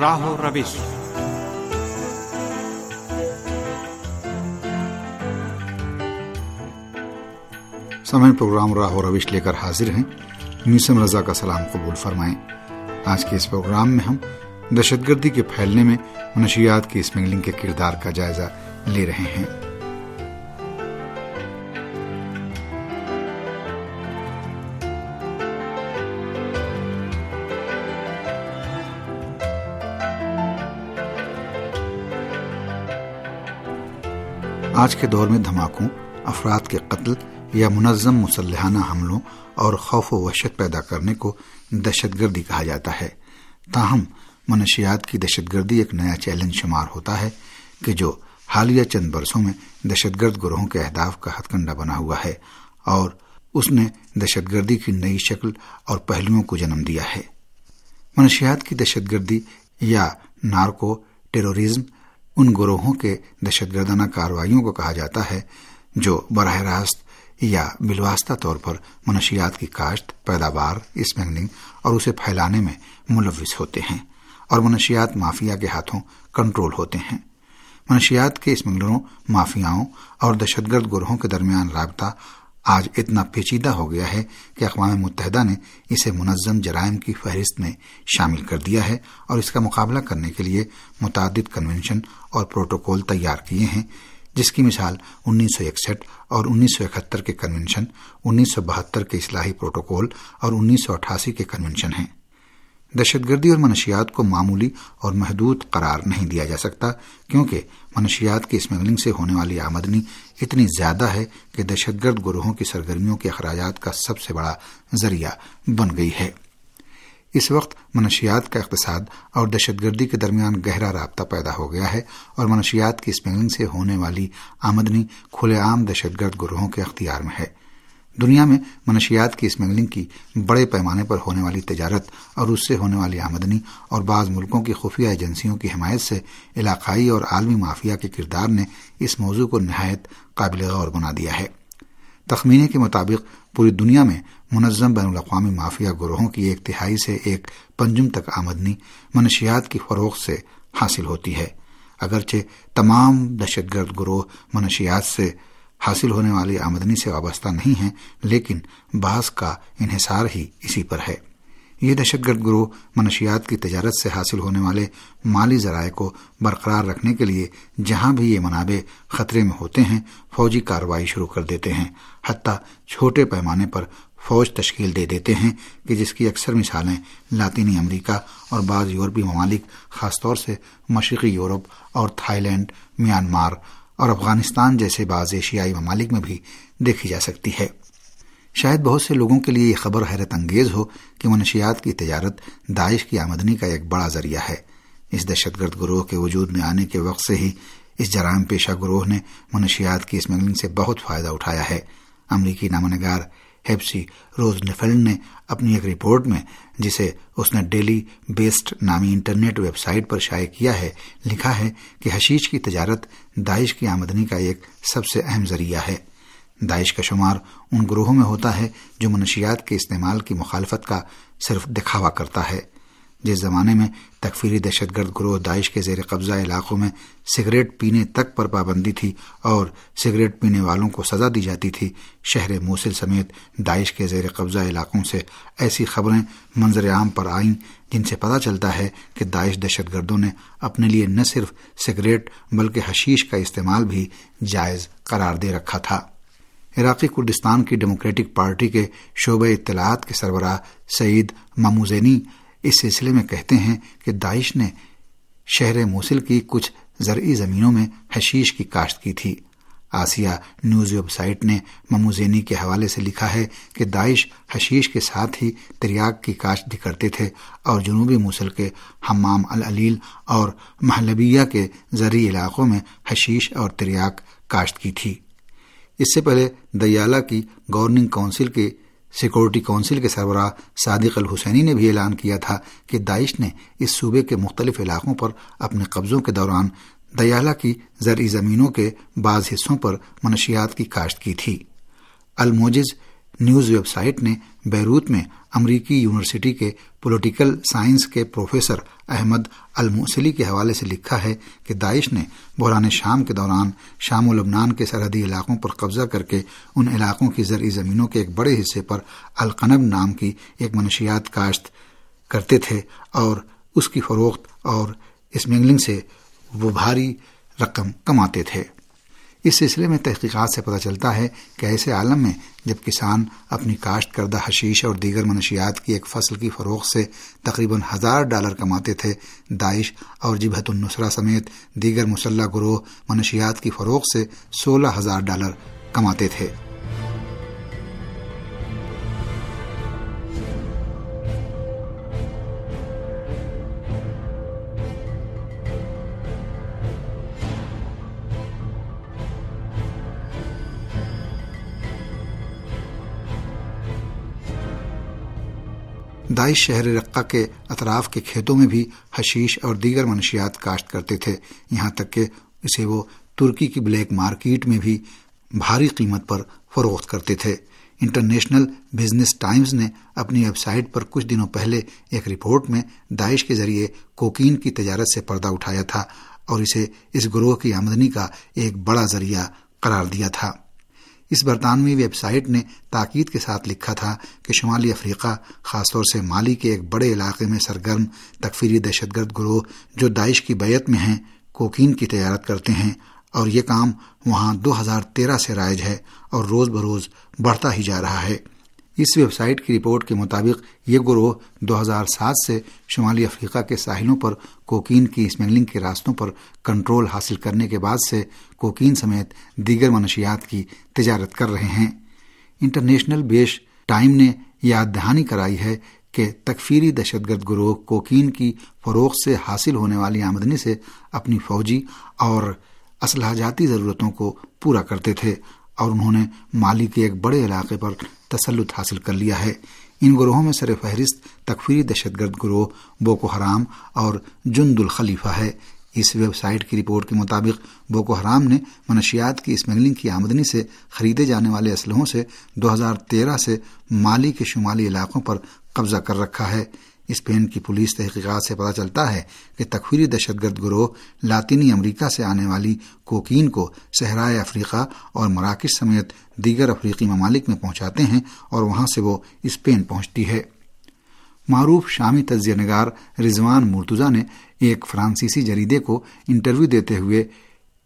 راہ و روش سمے پروگرام راہ و روش لے کر حاضر ہیں۔ میسم رضا کا سلام قبول فرمائیں۔ آج کے اس پروگرام میں ہم دہشت گردی کے پھیلنے میں منشیات کی اسمگلنگ کے کردار کا جائزہ لے رہے ہیں۔ آج کے دور میں دھماکوں، افراد کے قتل یا منظم مسلحانہ حملوں اور خوف و وحشت پیدا کرنے کو دہشت گردی کہا جاتا ہے۔ تاہم، منشیات کی دہشت گردی ایک نیا چیلنج شمار ہوتا ہے کہ جو حالیہ چند برسوں میں دہشت گرد گروہوں کے اہداف کا ہتھ کنڈا بنا ہوا ہے اور اس نے دہشت گردی کی نئی شکل اور پہلوؤں کو جنم دیا ہے۔ منشیات کی دہشت گردی یا نارکو ٹیروریزم ان گروہوں کے دہشت گردانہ کارروائیوں کو کہا جاتا ہے، جو براہ راست یا بالواسطہ طور پر منشیات کی کاشت، پیداوار، اسمگلنگ اور اسے پھیلانے میں ملوث ہوتے ہیں اور منشیات مافیا کے ہاتھوں کنٹرول ہوتے ہیں۔ منشیات کے اسمگلروں، مافیاؤں اور دہشت گرد گروہوں کے درمیان رابطہ آج اتنا پیچیدہ ہو گیا ہے کہ اقوام متحدہ نے اسے منظم جرائم کی فہرست میں شامل کر دیا ہے اور اس کا مقابلہ کرنے کے لیے متعدد کنونشن اور پروٹوکول تیار کیے ہیں، جس کی مثال انیس سو اکسٹھ اور انیس سو اکہتر کے کنونشن، انیس سو بہتر کے اصلاحی پروٹوکول اور انیس سو اٹھاسی کے کنونشن ہیں۔ دہشت گردی اور منشیات کو معمولی اور محدود قرار نہیں دیا جا سکتا کیونکہ منشیات کی اسمگلنگ سے ہونے والی آمدنی اتنی زیادہ ہے کہ دہشت گرد گروہوں کی سرگرمیوں کے اخراجات کا سب سے بڑا ذریعہ بن گئی ہے۔ اس وقت منشیات کا اقتصاد اور دہشت گردی کے درمیان گہرا رابطہ پیدا ہو گیا ہے اور منشیات کی اسمگلنگ سے ہونے والی آمدنی کھلے عام دہشت گرد گروہوں کے اختیار میں ہے۔ دنیا میں منشیات کی اسمگلنگ کی بڑے پیمانے پر ہونے والی تجارت اور اس سے ہونے والی آمدنی اور بعض ملکوں کی خفیہ ایجنسیوں کی حمایت سے علاقائی اور عالمی مافیا کے کردار نے اس موضوع کو نہایت قابل غور بنا دیا ہے۔ تخمینے کے مطابق پوری دنیا میں منظم بین الاقوامی مافیا گروہوں کی ایک تہائی سے ایک پنجم تک آمدنی منشیات کی فروغ سے حاصل ہوتی ہے۔ اگرچہ تمام دہشت گرد گروہ منشیات سے حاصل ہونے والی آمدنی سے وابستہ نہیں ہیں، لیکن بعض کا انحصار ہی اسی پر ہے۔ یہ دہشت گرد گروہ منشیات کی تجارت سے حاصل ہونے والے مالی ذرائع کو برقرار رکھنے کے لیے جہاں بھی یہ منابع خطرے میں ہوتے ہیں، فوجی کارروائی شروع کر دیتے ہیں۔ حتیٰ چھوٹے پیمانے پر فوج تشکیل دے دیتے ہیں کہ جس کی اکثر مثالیں لاطینی امریکہ اور بعض یورپی ممالک، خاص طور سے مشرقی یورپ اور تھائی لینڈ، میانمار اور افغانستان جیسے بعض ایشیائی ممالک میں بھی دیکھی جا سکتی ہے۔ شاید بہت سے لوگوں کے لیے یہ خبر حیرت انگیز ہو کہ منشیات کی تجارت داعش کی آمدنی کا ایک بڑا ذریعہ ہے۔ اس دہشت گرد گروہ کے وجود میں آنے کے وقت سے ہی اس جرائم پیشہ گروہ نے منشیات کی اسمگلنگ سے بہت فائدہ اٹھایا ہے۔ امریکی نامہ نگار ہیپسی روز نیفلڈ نے اپنی ایک رپورٹ میں، جسے اس نے ڈیلی بیسڈ نامی انٹرنیٹ ویب سائٹ پر شائع کیا ہے، لکھا ہے کہ حشیش کی تجارت داعش کی آمدنی کا ایک سب سے اہم ذریعہ ہے۔ داعش کا شمار ان گروہوں میں ہوتا ہے جو منشیات کے استعمال کی مخالفت کا صرف دکھاوا کرتا ہے۔ جس زمانے میں تکفیری دہشت گرد گروہ داعش کے زیر قبضہ علاقوں میں سگریٹ پینے تک پر پابندی تھی اور سگریٹ پینے والوں کو سزا دی جاتی تھی، شہر موصل سمیت داعش کے زیر قبضہ علاقوں سے ایسی خبریں منظر عام پر آئیں جن سے پتہ چلتا ہے کہ داعش دہشت گردوں نے اپنے لیے نہ صرف سگریٹ بلکہ حشیش کا استعمال بھی جائز قرار دے رکھا تھا۔ عراقی کردستان کی ڈیموکریٹک پارٹی کے شعبہ اطلاعات کے سربراہ سعید ماموزینی اس سلسلے میں کہتے ہیں کہ داعش نے شہر موصل کی کچھ زرعی زمینوں میں حشیش کی کاشت کی تھی۔ آسیہ نیوز ویب سائٹ نے مموزینی کے حوالے سے لکھا ہے کہ داعش حشیش کے ساتھ ہی تریاق کی کاشت بھی کرتے تھے اور جنوبی موصل کے حمام العلیل اور محلبیہ کے زرعی علاقوں میں حشیش اور تریاق کاشت کی تھی۔ اس سے پہلے دیالہ کی گورننگ کونسل کے سیکورٹی کونسل کے سربراہ صادق الحسینی نے بھی اعلان کیا تھا کہ داعش نے اس صوبے کے مختلف علاقوں پر اپنے قبضوں کے دوران دیالہ کی زرعی زمینوں کے بعض حصوں پر منشیات کی کاشت کی تھی۔ الموجز نیوز ویب سائٹ نے بیروت میں امریکی یونیورسٹی کے پولیٹیکل سائنس کے پروفیسر احمد الموسلی کے حوالے سے لکھا ہے کہ داعش نے بحران شام کے دوران شام و لبنان کے سرحدی علاقوں پر قبضہ کر کے ان علاقوں کی زرعی زمینوں کے ایک بڑے حصے پر القنب نام کی ایک منشیات کاشت کرتے تھے اور اس کی فروخت اور اسمگلنگ سے وہ بھاری رقم کماتے تھے۔ اس سلسلے میں تحقیقات سے پتہ چلتا ہے کہ ایسے عالم میں جب کسان اپنی کاشت کردہ حشیش اور دیگر منشیات کی ایک فصل کی فروغ سے تقریباً ہزار ڈالر کماتے تھے، داعش اور جبہت النصرہ سمیت دیگر مسلح گروہ منشیات کی فروغ سے سولہ ہزار ڈالر کماتے تھے۔ داعش شہر رقہ کے اطراف کے کھیتوں میں بھی حشیش اور دیگر منشیات کاشت کرتے تھے۔ یہاں تک کہ اسے وہ ترکی کی بلیک مارکیٹ میں بھی بھاری قیمت پر فروخت کرتے تھے۔ انٹرنیشنل بزنس ٹائمز نے اپنی ویب سائٹ پر کچھ دنوں پہلے ایک رپورٹ میں داعش کے ذریعے کوکین کی تجارت سے پردہ اٹھایا تھا اور اسے اس گروہ کی آمدنی کا ایک بڑا ذریعہ قرار دیا تھا۔ اس برطانوی ویب سائٹ نے تاکید کے ساتھ لکھا تھا کہ شمالی افریقہ، خاص طور سے مالی کے ایک بڑے علاقے میں سرگرم تکفیری دہشت گرد گروہ جو داعش کی بیعت میں ہیں، کوکین کی تجارت کرتے ہیں اور یہ کام وہاں دو ہزار تیرہ سے رائج ہے اور روز بروز بڑھتا ہی جا رہا ہے۔ اس ویب سائٹ کی رپورٹ کے مطابق یہ گروہ دو ہزار سات سے شمالی افریقہ کے ساحلوں پر کوکین کی اسمگلنگ کے راستوں پر کنٹرول حاصل کرنے کے بعد سے کوکین سمیت دیگر منشیات کی تجارت کر رہے ہیں۔ انٹرنیشنل بیش ٹائم نے یاد دہانی کرائی ہے کہ تکفیری دہشت گرد گروہ کوکین کی فروغ سے حاصل ہونے والی آمدنی سے اپنی فوجی اور اسلحہ جاتی ضرورتوں کو پورا کرتے تھے۔ اور انہوں نے مالی کے ایک بڑے علاقے پر تسلط حاصل کر لیا ہے۔ ان گروہوں میں سر فہرست، تکفیری دہشت گرد گروہ، بوکو حرام اور جند الخلیفہ ہے۔ اس ویب سائٹ کی رپورٹ کے مطابق، بوکو حرام نے منشیات کی اسمگلنگ کی آمدنی سے خریدے جانے والے اسلحوں سے دو ہزار تیرہ سے مالی کے شمالی علاقوں پر قبضہ کر رکھا ہے۔ اسپین کی پولیس تحقیقات سے پتہ چلتا ہے کہ تکفیری دہشت گرد گروہ لاطینی امریکہ سے آنے والی کوکین کو صحرائے افریقہ اور مراکش سمیت دیگر افریقی ممالک میں پہنچاتے ہیں اور وہاں سے وہ اسپین پہنچتی ہے۔ معروف شامی تجزیہ نگار رضوان مرتزا نے ایک فرانسیسی جریدے کو انٹرویو دیتے ہوئے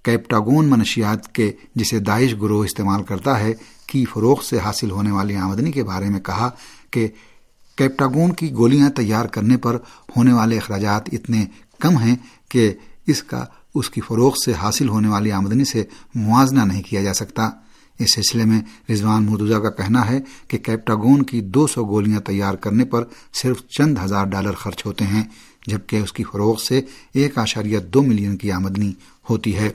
کیپٹاگون منشیات کے جسے داعش گروہ استعمال کرتا ہے، کی فروخت سے حاصل ہونے والی آمدنی کے بارے میں کہا کہ کیپٹاگون کی گولیاں تیار کرنے پر ہونے والے اخراجات اتنے کم ہیں کہ اس کا، اس کی فروخت سے حاصل ہونے والی آمدنی سے موازنہ نہیں کیا جا سکتا۔ اس سلسلے میں رضوان مردوزہ کا کہنا ہے کہ کیپٹاگون کی دو سو گولیاں تیار کرنے پر صرف چند ہزار ڈالر خرچ ہوتے ہیں، جبکہ اس کی فروغ سے ایک آشاریہ دو ملین کی آمدنی ہوتی ہے۔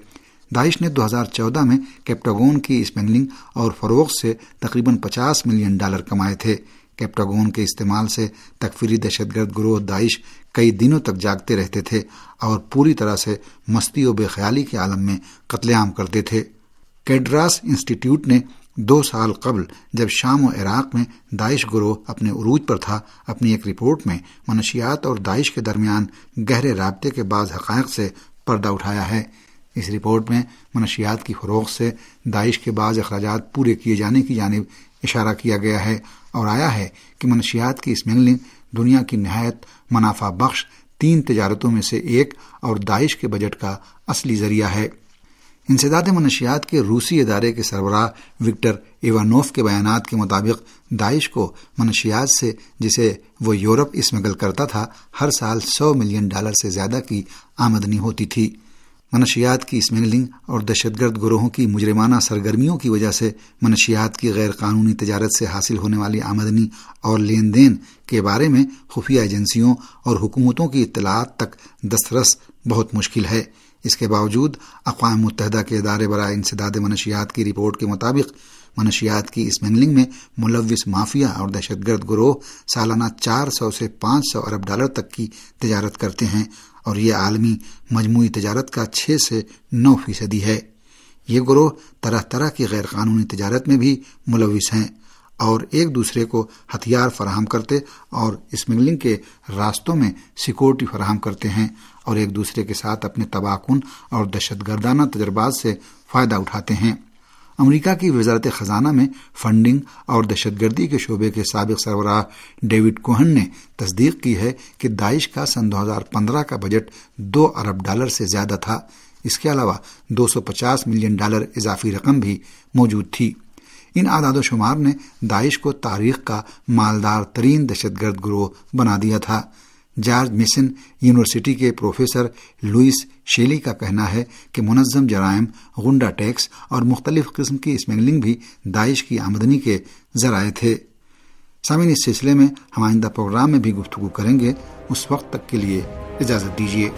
داعش نے دو ہزار چودہ میں کیپٹاگون کی اسپینلنگ اور فروغ سے تقریباً پچاس ملین ڈالر کمائے تھے۔ کیپٹاگون کے استعمال سے تکفیری دہشت گرد گروہ داعش کئی دنوں تک جاگتے رہتے تھے اور پوری طرح سے مستی و بے خیالی کے عالم میں قتل عام کرتے تھے۔ کیڈراس انسٹیٹیوٹ نے دو سال قبل جب شام و عراق میں داعش گروہ اپنے عروج پر تھا، اپنی ایک رپورٹ میں منشیات اور داعش کے درمیان گہرے رابطے کے بعض حقائق سے پردہ اٹھایا ہے۔ اس رپورٹ میں منشیات کی فروغ سے داعش کے بعض اخراجات پورے کیے جانے کی جانب اشارہ کیا گیا ہے اور آیا ہے کہ منشیات کی اسمگلنگ دنیا کی نہایت منافع بخش تین تجارتوں میں سے ایک اور داعش کے بجٹ کا اصلی ذریعہ ہے۔ انسداد منشیات کے روسی ادارے کے سربراہ وکٹر ایوانوف کے بیانات کے مطابق داعش کو منشیات سے، جسے وہ یورپ اسمگل کرتا تھا، ہر سال سو ملین ڈالر سے زیادہ کی آمدنی ہوتی تھی۔ منشیات کی اسمگلنگ اور دہشت گرد گروہوں کی مجرمانہ سرگرمیوں کی وجہ سے منشیات کی غیر قانونی تجارت سے حاصل ہونے والی آمدنی اور لین دین کے بارے میں خفیہ ایجنسیوں اور حکومتوں کی اطلاعات تک دسترس بہت مشکل ہے۔ اس کے باوجود اقوام متحدہ کے ادارے برائے انسداد منشیات کی رپورٹ کے مطابق منشیات کی اسمگلنگ میں ملوث مافیا اور دہشت گرد گروہ سالانہ چار سو سے پانچ سو ارب ڈالر تک کی تجارت کرتے ہیں۔ اور یہ عالمی مجموعی تجارت کا چھ سے نو فیصدی ہے۔ یہ گروہ طرح طرح کی غیر قانونی تجارت میں بھی ملوث ہیں اور ایک دوسرے کو ہتھیار فراہم کرتے اور اسمگلنگ کے راستوں میں سیکورٹی فراہم کرتے ہیں اور ایک دوسرے کے ساتھ اپنے تباہ کن اور دہشت گردانہ تجربات سے فائدہ اٹھاتے ہیں۔ امریکہ کی وزارت خزانہ میں فنڈنگ اور دہشت گردی کے شعبے کے سابق سربراہ ڈیوڈ کوہن نے تصدیق کی ہے کہ داعش کا سن دو ہزار پندرہ کا بجٹ دو ارب ڈالر سے زیادہ تھا۔ اس کے علاوہ دو سو پچاس ملین ڈالر اضافی رقم بھی موجود تھی۔ ان اعداد و شمار نے داعش کو تاریخ کا مالدار ترین دہشت گرد گروہ بنا دیا تھا۔ جارج مسن یونیورسٹی کے پروفیسر لوئس شیلی کا کہنا ہے کہ منظم جرائم غنڈا ٹیکس اور مختلف قسم کی اسمگلنگ بھی داعش کی آمدنی کے ذرائع تھے۔ سامعین، اس سلسلے میں ہم آئندہ پروگرام میں بھی گفتگو کریں گے۔ اس وقت تک کے لیے اجازت دیجیے